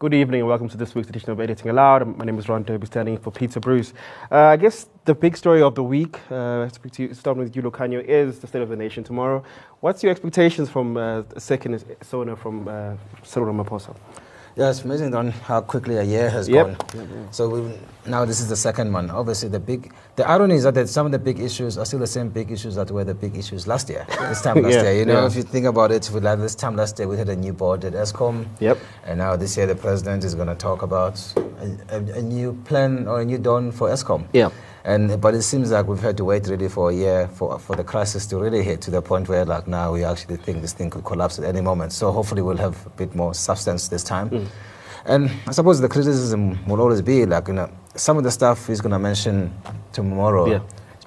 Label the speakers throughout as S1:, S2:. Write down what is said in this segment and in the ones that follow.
S1: Good evening and welcome to this week's edition of Editing Allowed. My name is Ron Derby, standing for Peter Bruce. Uh, I guess the big story of the week, uh, starting with you, Lukhanyo, is the State of the Nation tomorrow. What's your expectations from uh, second SONA from uh, Cyril Ramaphosa?
S2: Yeah, it's amazing on how quickly a year has
S1: Yep.
S2: gone. So we, now this is the second one. Obviously, the big, the irony is that some of the big issues are still the same big issues that were the big issues last year. This time last
S1: Yeah,
S2: year, you know,
S1: yeah.
S2: if you think about it, we, like this time last year we had a new board at Eskom.
S1: Yep.
S2: And now this year the president is going to talk about a, a, a new plan or a new dawn for Eskom.
S1: Yeah.
S2: And but it seems like we've had to wait really for a year for for the crisis to really hit to the point where like now we actually think this thing could collapse at any moment. So hopefully we'll have a bit more substance this time.
S1: Mm.
S2: And I suppose the criticism will always be like you know some of the stuff he's going to mention tomorrow.
S1: Yeah.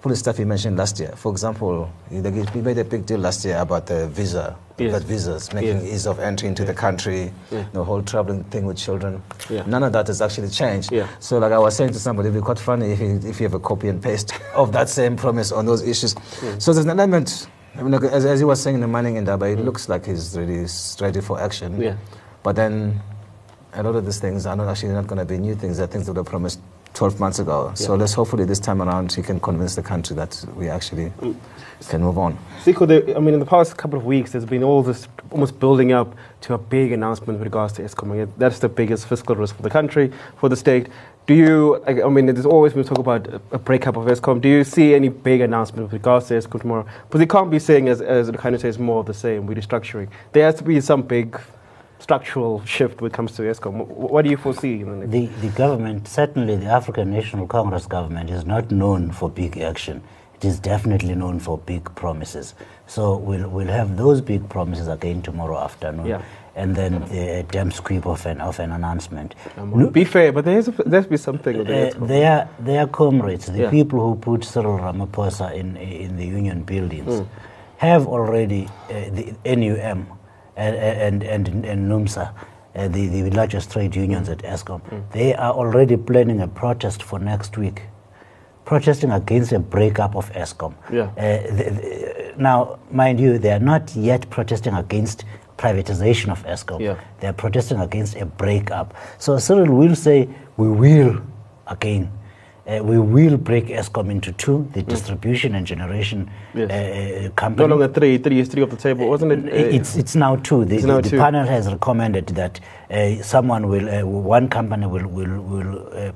S2: It's probably stuff he mentioned last year. For example, he made a big deal last year about the visa,
S1: Yes.
S2: that visas, making
S1: Yes.
S2: ease of entry into the country,
S1: Yeah.
S2: the whole traveling thing with children.
S1: Yeah.
S2: None of that has actually changed.
S1: Yeah.
S2: So, like I was saying to somebody, it'd be quite funny if you, if you have a copy and paste of that same promise on those issues. So, there's an element, I mean, as, as he was saying in the mining industry, it mm. looks like he's really ready for action.
S1: Yeah.
S2: But then, a lot of these things are not actually not going to be new things, they're things that were promised 12 months ago. So,
S1: Yeah.
S2: let's hopefully this time around he can convince the country that we actually mm. can move on.
S1: Siko, the, I mean, in the past couple of weeks, there's been all this almost building up to a big announcement with regards to Eskom. That's the biggest fiscal risk for the country, for the state. Do you, I I mean, there's always been talk about a- a breakup of Eskom. Do you see any big announcement with regards to Eskom tomorrow? Because they can't be saying, as, as the kind of says, more of the same, we're restructuring. There has to be some big structural shift when it comes to Eskom. What do you foresee in the?
S3: The, the government, certainly the African National Congress government, is not known for big action. It is definitely known for big promises. So we'll, we'll have those big promises again tomorrow afternoon.
S1: Yeah.
S3: And then a damn squeak of an, of an announcement.
S1: Um, be fair, but there has, there has to be something the
S3: Uh, they, are, they are comrades, the
S1: Yeah.
S3: people who put Cyril Ramaphosa in, in the union buildings,
S1: Hmm.
S3: have already uh, the NUM and, and, and, and NUMSA, uh, the, the largest trade unions at Eskom,
S1: Hmm.
S3: they are already planning a protest for next week, protesting against a breakup of Eskom.
S1: Yeah.
S3: Uh, the- the- now, mind you, they are not yet protesting against privatization of Eskom.
S1: Yeah.
S3: They are protesting against a breakup. So Cyril will say, we will, again, uh, we will break Eskom into two, the distribution and generation
S1: Yes.
S3: uh,
S1: No longer three, three is three off the table, wasn't it?
S3: I- It's, it's now two. The,
S1: now
S3: the
S1: two.
S3: panel has recommended that uh, someone will, uh, one company will, will, will uh,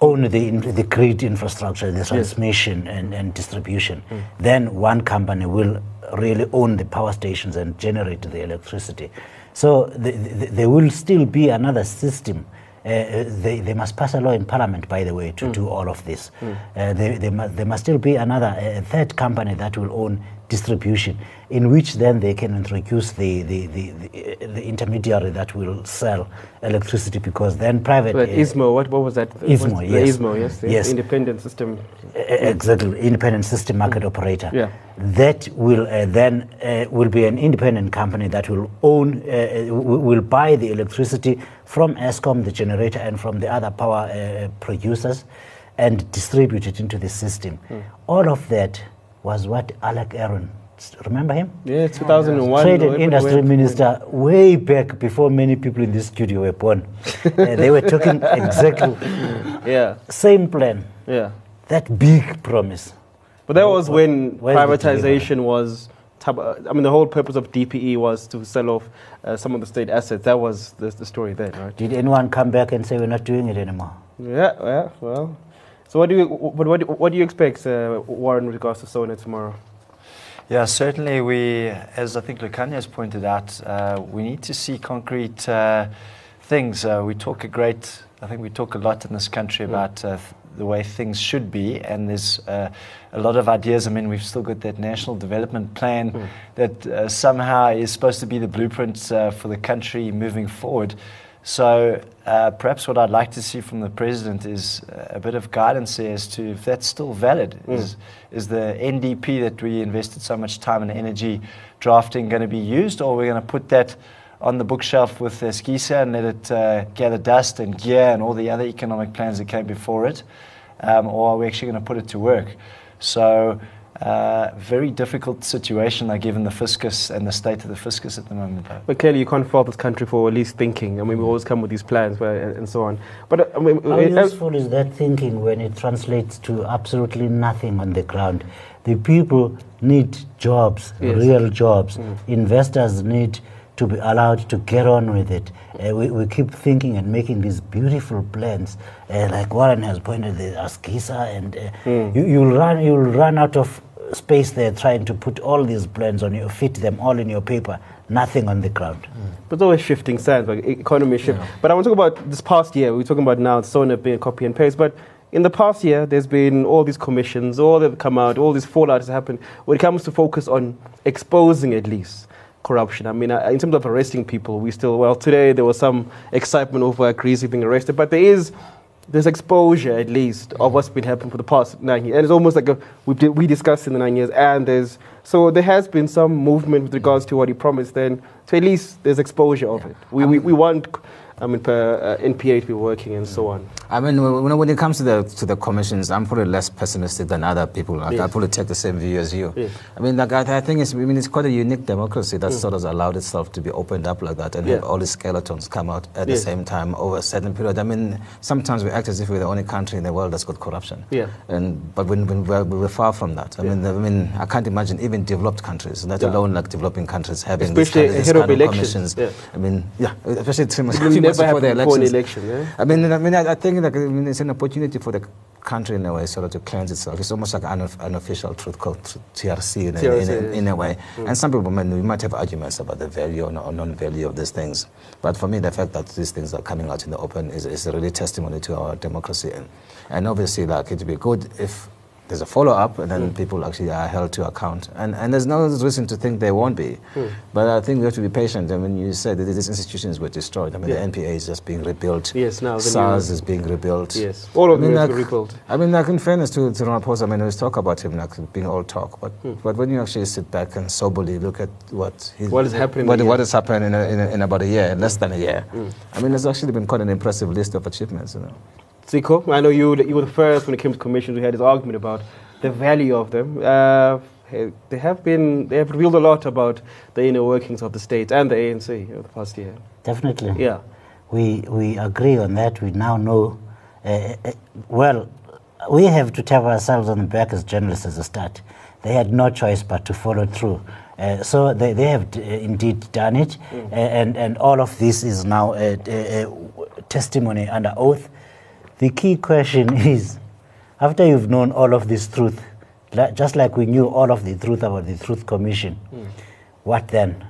S3: own the, the grid infrastructure, the transmission and, and distribution.
S1: Hmm.
S3: Then one company will really own the power stations and generate the electricity. So the, the, there will still be another system. Uh, they, they must pass a law in parliament, by the way, to do all of this. Uh, they, they must, there must still be another, a third company that will own distribution, in which then they can introduce the, the, the, the, uh, the intermediary that will sell electricity because then private.
S1: But
S3: uh,
S1: ISMO, what, what was that?
S3: ISMO,
S1: What's-
S3: yes.
S1: ISMO, yes.
S3: Yes.
S1: Independent system.
S3: Uh, exactly independent system market operator
S1: Yeah.
S3: that will uh, then uh, will be an independent company that will own uh, uh, will buy the electricity from Eskom the generator and from the other power uh, producers and distribute it into the system all of that was what Alec Erwin remember him
S1: Yeah, 2001.
S3: Trade and Industry Minister way back before many people in this studio were born. Uh, they were talking exactly
S1: Yeah,
S3: same plan,
S1: yeah.
S3: that big promise.
S1: But that was when
S3: the
S1: privatization was. Tab- I mean, the whole purpose of DPE was to sell off uh, some of the state assets. That was the, the story then, right?
S3: Did anyone come back and say we're not doing it anymore?
S1: Yeah, yeah, well. So what do you what, what, do- what do you expect, uh, Warren, with regards to Sona tomorrow?
S4: Yeah, certainly we, as I think Lukhanyo has pointed out, uh, we need to see concrete uh, things. Uh, we talk a great, I think we talk a lot in this country about uh, th- the way things should be, and there's uh, a lot of ideas. I mean, we've still got that national development plan that uh, somehow is supposed to be the blueprint uh, for the country moving forward. So uh, perhaps what I'd like to see from the president is uh, a bit of guidance as to if that's still valid. Is, is the NDP that we invested so much time and energy drafting going to be used, or are we going to put that on the bookshelf with uh, SKISA and let it uh, gather dust and GEAR and all the other economic plans that came before it, um, or are we actually going to put it to work? So Uh, very difficult situation, like given the fiscus and the state of the fiscus at the moment. Though.
S1: But clearly, you can't fault this country for at least thinking. I mean, we always come with these plans where, and, and so on. But uh, I mean,
S3: How
S1: uh,
S3: useful is that thinking when it translates to absolutely nothing on the ground? The people need jobs,
S1: Yes.
S3: real jobs. Investors need to be allowed to get on with it. Uh, we, we keep thinking and making these beautiful plans, uh, like Warren has pointed the AsgiSA, and uh, you, you'll run you'll run out of space there trying to put all these plans on you, fit them all in your paper. Nothing on the ground.
S1: But it's always shifting sands, like economy shift. But I want to talk about this past year. We're talking about now, it's so being copy and paste. But in the past year, there's been all these commissions, all that have come out, all these fallouts has happened. When it comes to focus on exposing at least corruption, I mean, uh, in terms of arresting people, we still, well, today there was some excitement over Agrizzi being arrested, but there is there's exposure at least of what's been happening for the past nine years. And it's almost like a, we, we discussed in the nine years, and there's, so there has been some movement with regards to what he promised then. So at least there's exposure of it. We, we, we want, I mean, per, uh, NPA to be working and so on.
S2: I mean, when, when it comes to the to the commissions, I'm probably less pessimistic than other people. Like,
S1: Yes.
S2: I probably take the same view as you.
S1: Yes.
S2: I mean, like, I, I think it's, I mean, it's quite a unique democracy that sort of allowed itself to be opened up like that and
S1: Mm. Yeah.
S2: have all these skeletons come out at
S1: Yes.
S2: the same time over a certain period. I mean, sometimes we act as if we're the only country in the world that's got corruption.
S1: Yeah.
S2: And but when, when we're, we're far from that. I
S1: Yeah.
S2: mean, I mean, I can't imagine even developed countries, let
S1: Yeah.
S2: alone like developing countries having
S1: Especially
S2: these kind,
S1: of
S2: kind of commissions.
S1: Yeah.
S2: I mean, yeah, especially three months,
S1: It will
S2: three months
S1: never
S2: before the elections.
S1: election, yeah?
S2: I mean, I mean, I I think like, I mean, it's an opportunity for the country in a way, sort of to cleanse itself. It's almost like an unof- unofficial truth tr- TRC in, a- in, a, in a way. Mm. And some people, mean, we might have arguments about the value or, non-value of these things. But for me, the fact that these things are coming out in the open is, is a really testimony to our democracy. And, and obviously, like, it would be good if there's a follow-up and then people actually are held to account. And, and there's no reason to think they won't be. But I think we have to be patient. I mean, you said that these institutions were destroyed. I mean,
S1: Yeah.
S2: the NPA is just being rebuilt.
S1: Yes, now the new-
S2: SARS is being rebuilt.
S1: Yes. All of
S2: I mean,
S1: them
S2: like,
S1: rebuilt.
S2: I mean, like in fairness to, to Ramaphosa, I mean, we talk about him like being all talk, but,
S1: Hmm.
S2: but when you actually sit back and soberly look at what
S1: What is happening in
S2: what, what has happened in, a, in, a, in about a year, less than a year,
S1: Hmm.
S2: I mean, it's actually been quite an impressive list of achievements, you know.
S1: Zico, I know you, you were the first when it came to commissions. We had this argument about the value of them. Uh, they have been, they have revealed a lot about the inner workings of the state and the ANC over the past year.
S3: Definitely.
S1: Yeah.
S3: We, we agree on that. We now know. Uh, uh, well, we have to tap ourselves on the back as journalists as a start. They had no choice but to follow through. Uh, so they, they have d- uh, indeed done it. Uh, and, and all of this is now a, a, a testimony under oath. The key question is after you've known all of this truth, just like we knew all of the truth about the Truth Commission, what then?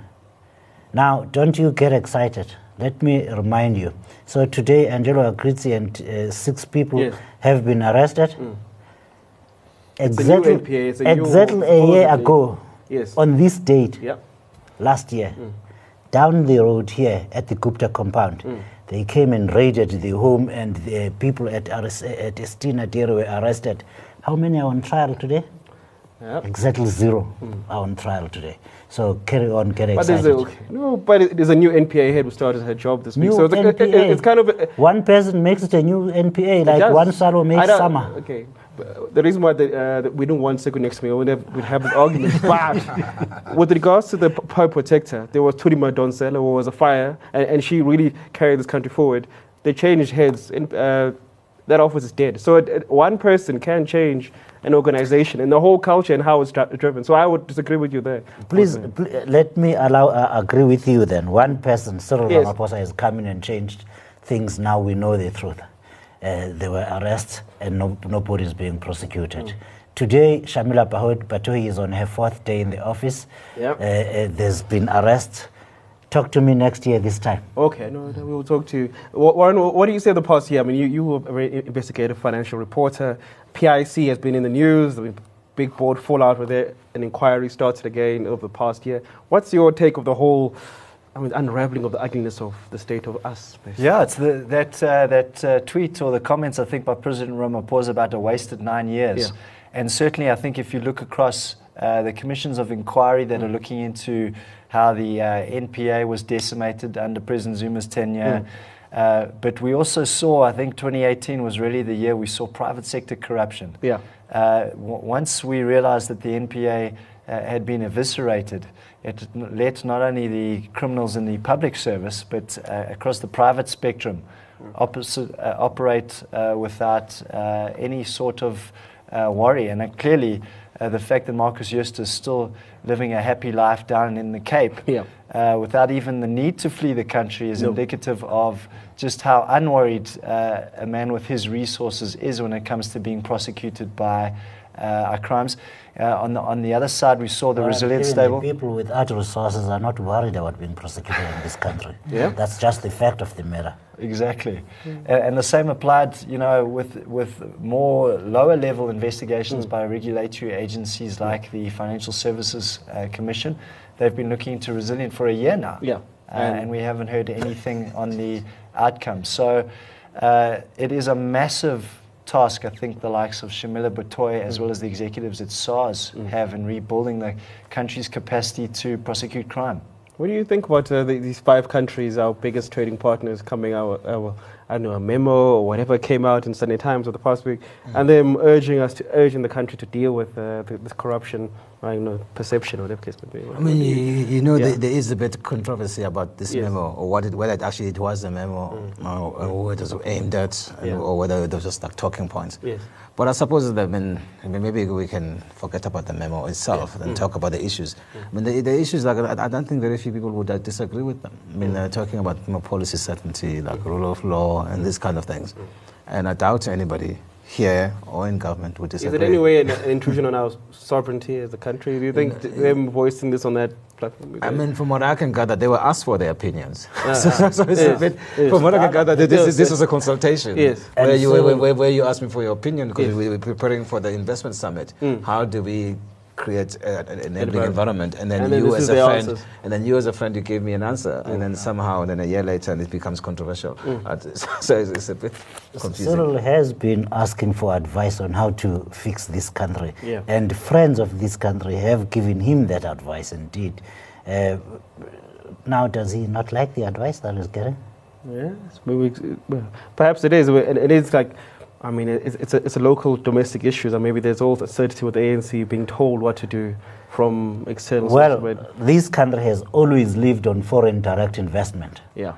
S3: Now, don't you get excited. Let me remind you. So today, Angelo Agrizzi and uh, six people
S1: Yes.
S3: have been arrested.
S1: new
S3: Exactly,
S1: NPA, a
S3: exactly a year ago,
S1: Yes.
S3: on this date,
S1: Yeah.
S3: last year, down the road here at the Gupta compound, they came and raided the home, and the people at, Aris- at Estina dairy were arrested. How many are on trial today?
S1: Yeah.
S3: Exactly zero are on trial today. So carry on, get
S1: But
S3: excited.
S1: there's a, no, but there's a new NPA head who started her job this week. So it's, a- it- it's kind of a,
S3: one person makes it a new NPA, like one swallow makes summer.
S1: Okay. The reason why the, uh, that we don't want Seko next to me, we'd have, we'd have this argument. but with regards to the Pope protector, there was Thuli Madonsela, who was a fire, and, and she really carried this country forward. They changed heads. and uh, that office is dead. So it, it- one person can change an organization and the whole culture and how it's dri- driven. So I would disagree with you there.
S3: Please, pl- let me allow uh, agree with you. Then one person, Cyril
S1: Yes.
S3: Ramaphosa, has come in and changed things. Now we know the truth. Uh, there were arrests, and no, nobody is being prosecuted.
S1: Mm.
S3: Today, Shamila Batohi is on her fourth day in the office.
S1: Yep.
S3: Uh, uh, there's been arrests. Talk to me next year this time.
S1: Okay, no, we will talk to you. Warren, what do you say of the past year? I mean, you, you were a very investigative financial reporter. PIC has been in the news. There's big board fallout with it. An inquiry started again over the past year. What's your take of the whole, I mean, unraveling of the ugliness of the state of us? basically?
S4: Yeah, it's the, that, uh, that uh, tweet or the comments, I think, by President Ramaphosa about a wasted nine years.
S1: Yeah.
S4: And certainly, I think if you look across uh, the commissions of inquiry that are looking into how the uh, NPA was decimated under President Zuma's tenure, Uh, but we also saw, I think 2018 was really the year we saw private sector corruption.
S1: Yeah.
S4: Uh, w- once we realized that the NPA had been eviscerated, it let not only the criminals in the public service, but uh, across the private spectrum opposite, uh, operate uh, without uh, any sort of uh, worry. And uh, clearly, uh, the fact that Markus Jooste is still living a happy life down in the Cape
S1: Yeah.
S4: uh, without even the need to flee the country is
S1: No.
S4: indicative of just how unworried uh, a man with his resources is when it comes to being prosecuted by uh, our crimes. Uh, on, the, on the other side, we saw the
S3: Well,
S4: resilience
S3: even
S4: stable.
S3: The people without resources are not worried about being prosecuted in this country.
S1: Yeah.
S3: That's just the fact of the matter.
S4: Exactly, A- and the same applied, you know, with with more lower level investigations
S1: Mm.
S4: by regulatory agencies like the Financial Services uh, Commission. They've been looking into resilient for a year now,
S1: Yeah.
S4: uh,
S1: And-
S4: and we haven't heard anything on the outcome. So uh, it is a massive task. I think the likes of Shamila Batohi, as well as the executives at SARS, have in rebuilding the country's capacity to prosecute crime.
S1: What do you think about uh, the, these five countries, our biggest trading partners, coming out, I don't know, a memo or whatever came out in Sunday Times over the past week, and them urging us to, urging the country to deal with uh, the, this corruption, I don't know, perception or whatever case may be.
S2: I mean, you, you know,
S1: Yeah.
S2: there, there is a bit of controversy about this
S1: Yes.
S2: memo, or what it, whether it actually it was a memo, mm. or, or whether it was aimed at,
S1: Yeah.
S2: or whether it was just like talking points.
S1: Yes.
S2: But I suppose that I mean, I mean, maybe we can forget about the memo itself and talk about the issues. I mean, the, the issues, like, I, I don't think very few people would uh, disagree with them. I mean, mm. they're talking about more policy certainty, like mm. rule of law, and these kind of things. And I doubt anybody here or in government would
S1: Is
S2: disagree.
S1: it any way an, an intrusion on our sovereignty as a country? Do you think th- them voicing this on that platform?
S2: I mean, from what I can gather, they were asked for their opinions.
S1: Ah,
S2: so,
S1: ah.
S2: so
S1: Yes,
S2: bit,
S1: yes.
S2: from what I can gather, this,
S1: Yes,
S2: is, this was a consultation.
S1: Yes.
S2: Where you,
S3: so-
S2: where, where, where you asked me for your opinion because
S1: Yes.
S2: we were preparing for the investment summit.
S1: Mm.
S2: How do we create a, an enabling
S1: Environment.
S2: environment? And then
S1: And then
S2: you as a friend,
S1: answers.
S2: and then you as a friend, you gave me an answer, and then somehow, and then a year later, and it becomes controversial.
S1: Mm.
S2: Uh, so it's, it's a bit confusing.
S3: Cyril has been asking for advice on how to fix this country.
S1: Yeah.
S3: And friends of this country have given him that advice indeed. Uh, now, does he not like the advice that he's getting?
S1: Yes, perhaps it is. It it is like, I mean, it's, it's, a, it's a local domestic issue. And maybe there's also certainty with the ANC being told what to do from external
S3: Well,
S1: sources,
S3: this country has always lived on foreign direct investment.
S1: yeah.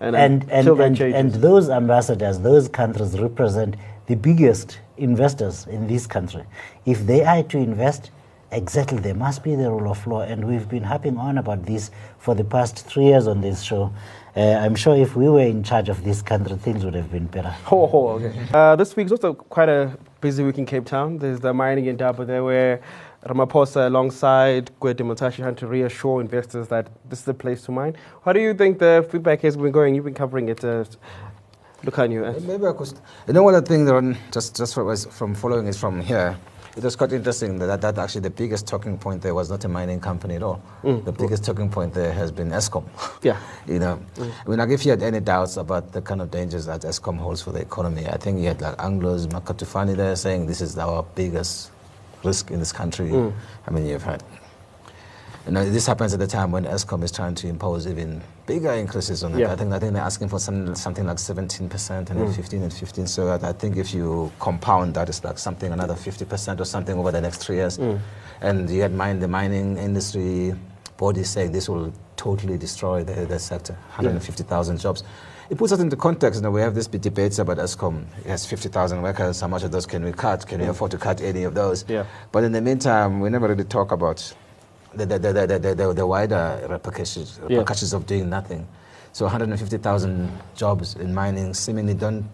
S3: And, and,
S1: that
S3: and, and those ambassadors, those countries represent the biggest investors in this country. If they are to invest, exactly, there must be the rule of law. And we've been harping on about this for the past three years on this show. Uh, I'm sure if we were in charge of this country, things would have been better.
S1: Oh, oh, okay. Uh, this week's also quite a busy week in Cape Town. There's the mining Indaba there where Ramaphosa alongside Gwede Mantashe trying to reassure investors that this is the place to mine. How do you think the feedback has been going? You've been covering it. Uh, look at you.
S2: Maybe I could. You know what I think, Ron, just just from, from following is from here, it was quite interesting that, that actually the biggest talking point there was not a mining company at all.
S1: Mm.
S2: The biggest talking point there has been Eskom.
S1: Yeah.
S2: you know, I mean, like if you had any doubts about the kind of dangers that Eskom holds for the economy, I think you had like Anglos, Mark Cutifani there saying this is our biggest risk in this country.
S1: Mm.
S2: I mean, you've had. You know, this happens at the time when Eskom is trying to impose even bigger increases on it.
S1: Yeah.
S2: I think I think they're asking for some, something like 17% and then
S1: Mm.
S2: 15 and 15. So I, I think if you compound that, it's like something another 50% or something over the next three years.
S1: Mm.
S2: And you had mine, the mining industry body saying this will totally destroy the, the sector, 150,000 jobs. It puts us into context. You know, we have this big debates about Eskom. It has 50,000 workers. How much of those can we cut? Can we afford to cut any of those?
S1: Yeah.
S2: But in the meantime, we never really talk about the, the, the, the, the, the, wider repercussions,
S1: Yeah.
S2: repercussions of doing nothing. So 150,000 jobs in mining seemingly don't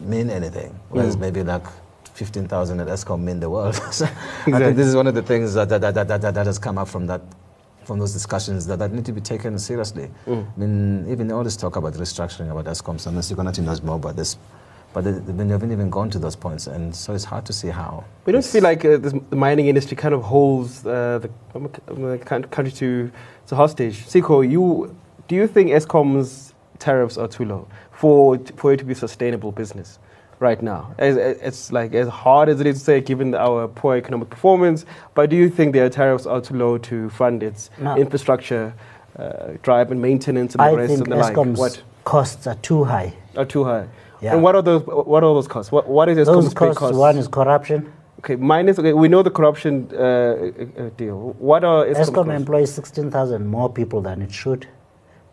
S2: mean anything, whereas
S1: Mm.
S2: maybe like 15,000 at Eskom mean the world. so I think this is one of the things that, that, that, that, that, that has come up from that from those discussions that, that need to be taken seriously.
S1: Mm.
S2: I mean, even all this talk about restructuring, about Eskom, so Mr. Konati knows more about this, but they, they haven't even gone to those points, and so it's hard to see how.
S1: We don't feel like uh, this, the mining industry kind of holds uh, the, um, the country to, to hostage. Siko, you, do you think Eskom's tariffs are too low for, for it to be a sustainable business right now? As, as- it's like as hard as it is to say, given our poor economic performance, but do you think their tariffs are too low to fund its
S3: No.
S1: infrastructure uh, drive and maintenance and the
S3: I
S1: rest
S3: think
S1: and the like?
S3: Eskom's
S1: What?
S3: costs are too high.
S1: Are too high.
S3: Yeah.
S1: And what are those? What are those costs? What, what is
S3: Those
S1: Eskom's big
S3: costs,
S1: costs?
S3: one is corruption.
S1: okay, minus. Okay, we know the corruption uh, uh, deal. What are Eskom
S3: ESCOM
S1: costs?
S3: employs 16,000 more people than it should,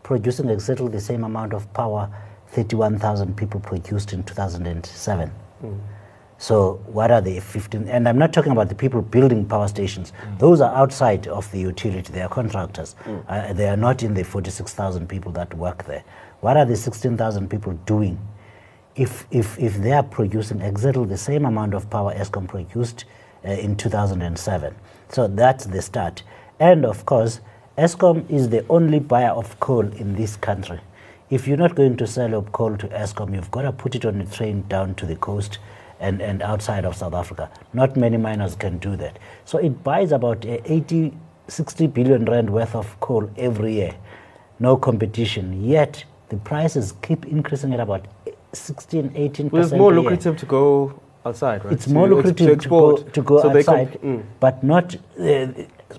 S3: producing exactly the same amount of power 31,000 people produced in 2007. So what are the 15? And I'm not talking about the people building power stations. Those are outside of the utility. They are contractors. Uh, they are not in the 46,000 people that work there. What are the 16,000 people doing? If, if, if they are producing exactly the same amount of power Eskom produced uh, in 2007. So that's the start. And of course, Eskom is the only buyer of coal in this country. If you're not going to sell up coal to Eskom, you've got to put it on a train down to the coast and, and outside of South Africa. Not many miners can do that. So it buys about uh, 80, 60 billion rand worth of coal every year. No competition. Yet the prices keep increasing at about 16, 18
S1: Well, it's more lucrative to go outside, right?
S3: It's more lucrative to, go, to go
S1: So
S3: outside,
S1: mm.
S3: but not. Uh,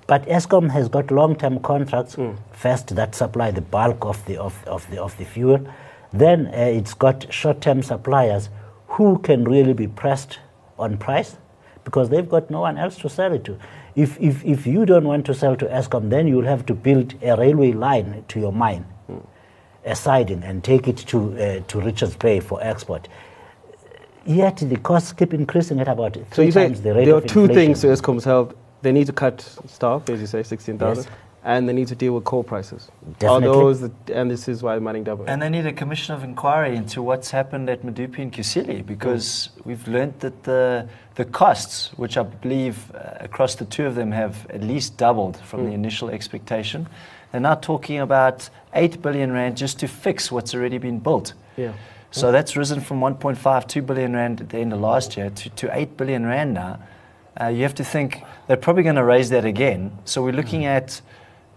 S3: but Eskom has got long-term contracts.
S1: Mm.
S3: First, that supply the bulk of the of, of the of the fuel. Then uh, it's got short-term suppliers who can really be pressed on price because they've got no one else to sell it to. If if if you don't want to sell to Eskom, then you'll have to build a railway line to your mine,
S1: Mm.
S3: a siding, and take it to uh, to Richards Bay for export. Yet the costs keep increasing at about three
S1: So you say
S3: times the rate
S1: there are two
S3: inflation.
S1: things to Eskom's help. They need to cut staff, as you say, 16,000,
S3: Yes.
S1: and they need to deal with coal prices.
S3: Definitely.
S1: Are those, the, and this is why mining double.
S4: And they need a commission of inquiry into what's happened at Medupi and Kusile because we've learnt that the, the costs, which I believe uh, across the two of them have at least doubled from the initial expectation, they're now talking about 8 billion rand just to fix what's already been built.
S1: yeah.
S4: So that's risen from 1.5, 2 billion rand at the end of last year to, to 8 billion rand now. Uh, you have to think they're probably going to raise that again. So we're looking at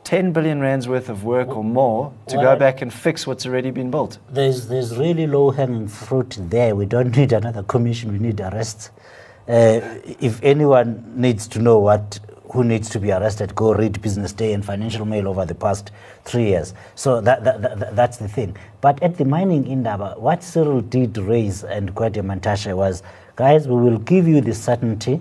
S4: 10 billion rands worth of work or more to go back and fix what's already been built.
S3: There's, there's really low hanging fruit there. We don't need another commission, we need arrests. Uh, if anyone needs to know what who needs to be arrested, go read Business Day and Financial Mail over the past three years. So that, that, that, that's the thing. But at the mining in indaba, what Cyril did raise and Gwede Mantashe was, guys, we will give you the certainty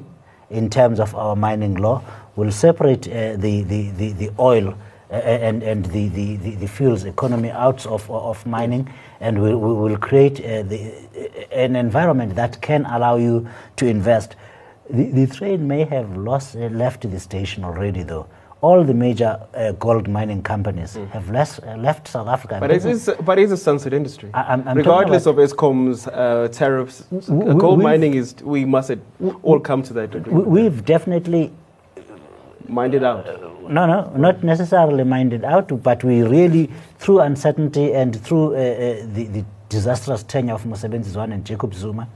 S3: in terms of our mining law. We'll separate uh, the, the, the, the oil uh, and, and the, the, the, fuels economy out of, of mining and we we will create uh, the, an environment that can allow you to invest. The, the train may have lost, uh, left the station already though. All the major uh, gold mining companies have less, uh, left South Africa.
S1: Mm. But it's, it's, but it's a sunset industry.
S3: I- I'm- I'm
S1: Regardless of Eskom's uh, tariffs,
S3: w-
S1: uh, gold mining is, we must all come to that
S3: we,
S1: agreement.
S3: we've definitely
S1: Mind it out.
S3: No, no, not necessarily minded out, but we really, through uncertainty and through uh, uh, the, the disastrous tenure of Mosebenzi Zwane and Jacob Zuma,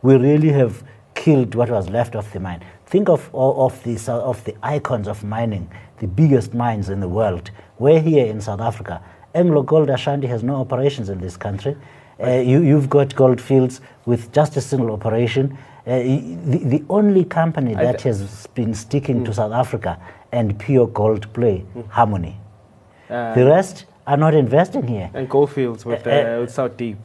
S3: we really have killed what was left of the mine. Think of of of the of the icons of mining, the biggest mines in the world. We're here in South Africa. Anglo Gold Ashanti has no operations in this country. Uh, you, you've got gold fields with just a single operation. Uh, the, the only company that has been sticking to South Africa and pure gold play, Harmony.
S1: Uh,
S3: the rest are not investing here.
S1: and goldfields with,
S3: Uh,
S1: uh, with South Deep.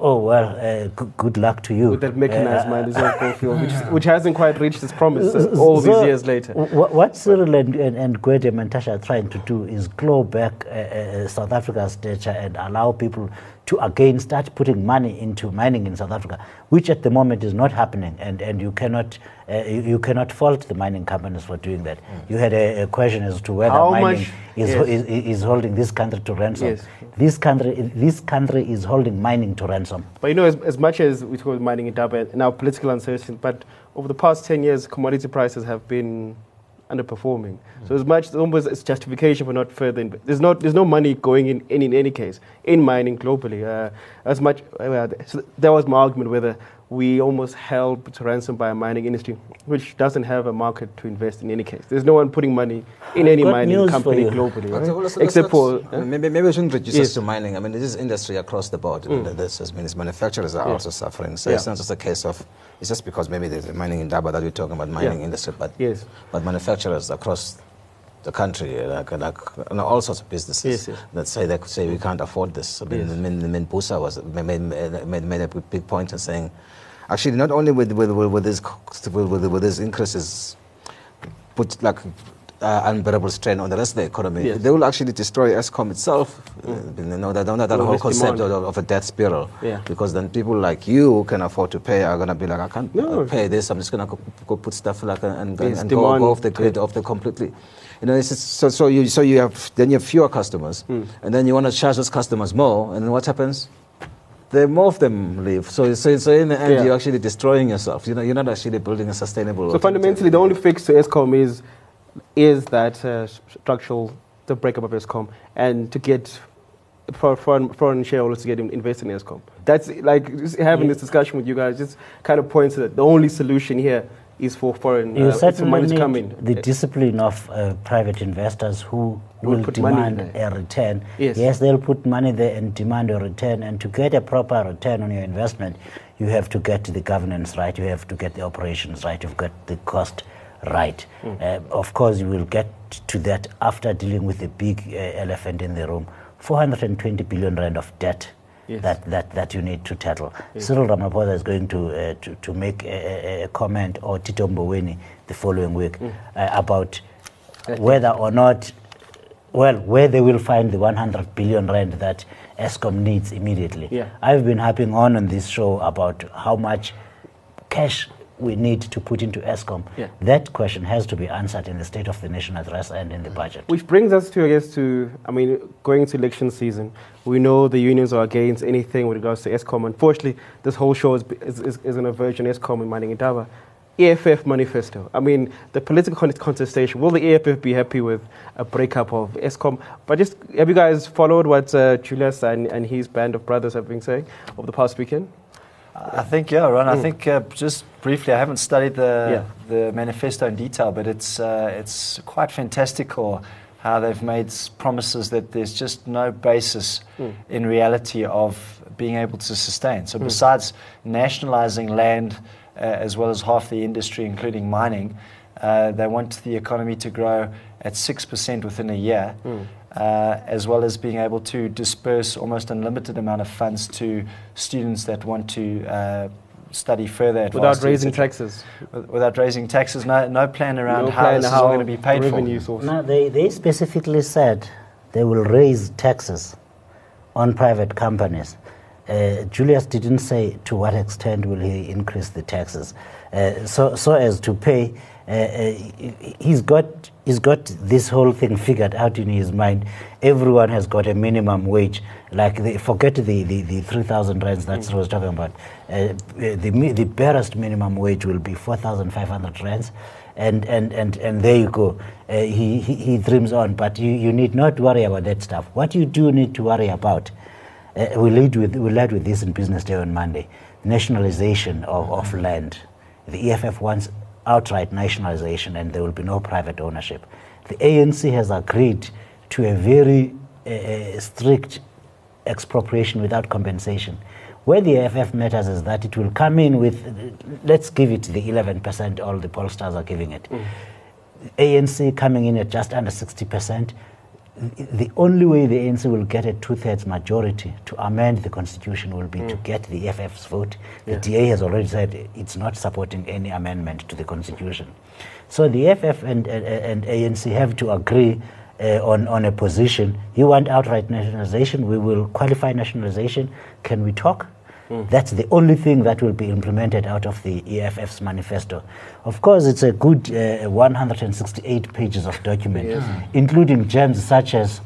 S3: Oh, well, uh, g- good luck to you.
S1: With that mechanized
S3: Uh,
S1: there's no goldfield, which, which hasn't quite reached its promise uh,
S3: So-
S1: all these years later.
S3: wh- What Cyril and, and, and Gwede Mantashe are trying to do is claw back uh, uh, South Africa's stature and allow people to again start putting money into mining in South Africa, which at the moment is not happening. And, and you, cannot, uh, you, you cannot fault the mining companies for doing that. You had a, a question as to whether
S1: How
S3: mining is,
S1: yes.
S3: is, is holding this country to ransom.
S1: Yes.
S3: This, country, this country is holding mining to ransom.
S1: But you know, as, as much as we talk about mining Indaba, now political uncertainty, but over the past 10 years, commodity prices have been underperforming. So as much, almost it's justification for not further, there's, not, there's no money going in, in, in any case, in mining globally. Uh, as much, uh, so that was my argument whether we almost held to ransom by a mining industry, which doesn't have a market to invest in any case. There's no one putting money in any mining
S3: news for
S1: company globally, right?
S2: let's- let's-
S1: except for... uh,
S2: maybe, maybe we shouldn't reduce
S1: Yes.
S2: this to mining. I mean, this is industry across the board.
S1: Mm.
S2: This is, means manufacturers are
S1: Yeah.
S2: also suffering. So
S1: Yeah.
S2: it's not just a case of, it's just because maybe there's a mining Indaba that we're talking about mining
S1: Yeah.
S2: industry, but,
S1: Yes.
S2: but manufacturers across the country, like, like you know, all sorts of businesses
S1: Yes, yes.
S2: that say they say we can't afford this. I mean,
S1: Yes.
S2: I mean, I mean, Busa was made, made, made, made a big point in saying, actually, not only with with with, with this with, with, increases, put like uh, unbearable strain on the rest of the economy.
S1: Yes.
S2: They will actually destroy Eskom itself. Uh, you know, that, that, that whole concept of, of a debt spiral.
S1: Yeah.
S2: Because then people like you who can afford to pay are going to be like, I can't
S1: No.
S2: uh, pay this. I'm just going to go, put stuff like and, and, and go, go off the grid, off the completely. You know, it's so so you so you have then you have fewer customers,
S1: Hmm.
S2: and then you want to charge those customers more, and then what happens? They more of them leave. So so, so in the end,
S1: Yeah.
S2: you're actually destroying yourself. You know, you're not actually building a sustainable.
S1: So fundamentally, the only fix to Eskom is is that uh, structural, the breakup of Eskom, and to get for foreign, foreign shareholders to get in, invest in Eskom. That's like having this discussion with you guys. Just kind of points that the only solution here is for foreign
S3: You
S1: uh,
S3: certainly
S1: money to
S3: need
S1: come in.
S3: the discipline of uh, private investors who
S1: Will
S3: demand a return.
S1: Yes.
S3: yes, they'll put money there and demand a return. And to get a proper return on your investment, you have to get the governance right, you have to get the operations right, you've got the cost right.
S1: Hmm.
S3: Uh, of course, you will get to that after dealing with the big uh, elephant in the room 420 billion rand of debt.
S1: Yes.
S3: That, that, that you need to tackle. Cyril Ramaphosa is going to, uh, to, to make a, a- a comment, or Tito Mboweni the following week,
S1: Mm.
S3: uh, about whether or not, well, where they will find the 100 billion rand that Eskom needs immediately.
S1: Yeah.
S3: I've been harping on on this show about how much cash we need to put into Eskom.
S1: Yeah.
S3: That question has to be answered in the State of the Nation address and in the budget.
S1: Which brings us to, I guess, to, I mean, going into election season, we know the unions are against anything with regards to Eskom. Unfortunately, this whole show is, is, is, is on a version Eskom in Mining Indaba. EFF manifesto. I mean, the political contestation. Will the EFF be happy with a breakup of Eskom? But just, have you guys followed what uh, Julius and, and his band of brothers have been saying over the past weekend?
S4: I think, yeah, Ron. I think uh, just briefly, I haven't studied the
S1: Yeah.
S4: the manifesto in detail, but it's uh, it's quite fantastical how they've made promises that there's just no basis in reality of being able to sustain. So besides nationalising land uh, as well as half the industry, including mining, uh, they want the economy to grow at six percent within a year uh, as well as being able to disperse almost unlimited amount of funds to students that want to uh, study further at
S1: Without
S4: varsity,
S1: raising taxes.
S4: Without raising taxes, no, no plan around
S1: no
S4: how
S1: plan
S4: this is all going to be paid
S1: revenue
S4: for.
S1: source.
S3: No, they, they specifically said they will raise taxes on private companies. Uh, Julius didn't say to what extent will he increase the taxes, uh, so so as to pay. Uh, uh, he's got he's got this whole thing figured out in his mind. Everyone has got a minimum wage. Like the, forget the, the, the three thousand rands that I was talking about. Uh, the the barest minimum wage will be four thousand five hundred rands and and and and there you go. Uh, he, he he dreams on, but you, you need not worry about that stuff. What you do need to worry about, uh, we lead with we led with this in Business Day on Monday, nationalization of, of land. The EFF wants outright nationalization, and there will be no private ownership. The ANC has agreed to a very uh, strict expropriation without compensation. Where the EFF matters is that it will come in with, let's give it the 11% all the pollsters are giving it. ANC coming in at just under 60%. The only way the ANC will get a two thirds majority to amend the constitution will be to get the EFF's vote. The DA has already said it's not supporting any amendment to the constitution. So the EFF and, and, and ANC have to agree uh, on, on a position. You want outright nationalization, we will qualify nationalization. Can we talk? That's the only thing that will be implemented out of the EFF's manifesto. Of course, it's a good uh, 168 pages of document, including gems such as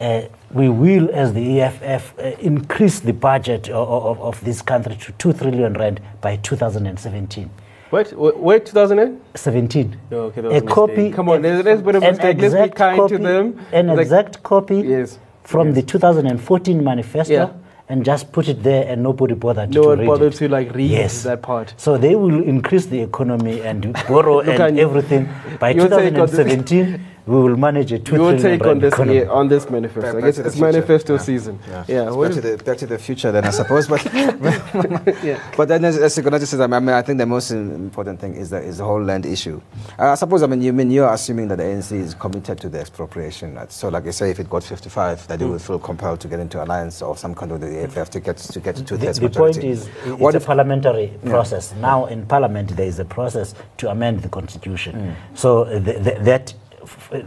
S3: uh, we will, as the EFF, uh, increase the budget of, of, of this country to 2 trillion rand by 2017.
S1: Wait, wait, wait 2008?
S3: 17.
S1: No, okay, that was
S3: a
S1: a
S3: copy.
S1: Come on, there's- there's a bit of
S3: an
S1: mistake. Let's be
S3: exact
S1: kind to
S3: copy-
S1: them.
S3: An
S1: Like-
S3: exact copy
S1: Yes.
S3: from
S1: yes.
S3: the 2014 manifesto.
S1: Yeah.
S3: And just put it there, and nobody bothered
S1: No
S3: to
S1: one
S3: read
S1: bothered
S3: it.
S1: to like read
S3: Yes.
S1: that part.
S3: So they will increase the economy and borrow and everything by
S1: You say it got this-
S3: 2017. We will manage a two
S1: You will take on this
S3: economy.
S1: on this manifesto.
S2: Back-
S1: I guess it's manifesto
S2: Yeah.
S1: season.
S2: Yeah,
S1: Yeah.
S2: It's back, to the, back to the future then, I suppose. But
S1: yeah.
S2: but then, as, as Sikonathi says, I mean, I think the most important thing is the, is the whole land issue. Uh, I suppose, I mean, you mean you're assuming that the ANC is committed to the expropriation. right? So, like you say, if it got 55, that it
S3: Hmm.
S2: would feel compelled to get into alliance or some kind of the EFF to get to get to two
S3: The,
S2: thirds
S3: the
S2: majority.
S3: point is, it's
S2: what
S3: a
S2: if
S3: parliamentary process. Now, in parliament, there is a process to amend the constitution.
S2: Mm.
S3: So th- th- that, f-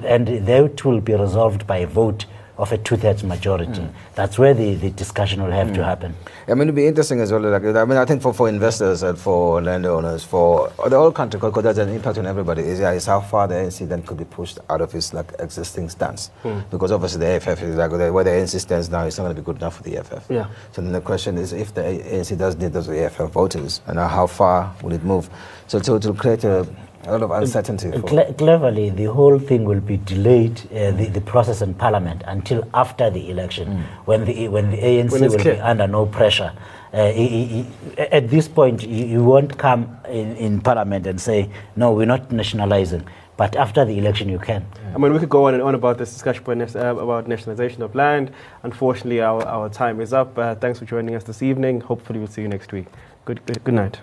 S3: and that will be resolved by a vote of a two-thirds majority.
S2: Mm.
S3: That's where the, the discussion will have to happen.
S2: I mean, it'd be interesting as well. Like, I mean, I think for, for investors and for landowners, for the whole country, because there's an impact on everybody, is, yeah, is how far the ANC then could be pushed out of its like existing stance. Because obviously the EFF is like, where the ANC stands now it's not going to be good enough for the EFF.
S1: Yeah.
S2: So then the question is if the ANC does need those EFF voters, and how far will it move? So to, to create a, a lot of uncertainty.
S3: Cle- cleverly, the whole thing will be delayed, uh, the, the process in Parliament, until after the election, when the when the ANC
S1: When
S3: will
S1: clear.
S3: be under no pressure. Uh, i- i- at this point, you, you won't come in, in Parliament and say, no, we're not nationalizing. But after the election, you can.
S1: I mean, we could go on and on about this discussion about, uh, about nationalization of land. Unfortunately, our, our time is up. Uh, thanks for joining us this evening. Hopefully, we'll see you next week. Good, good, good night.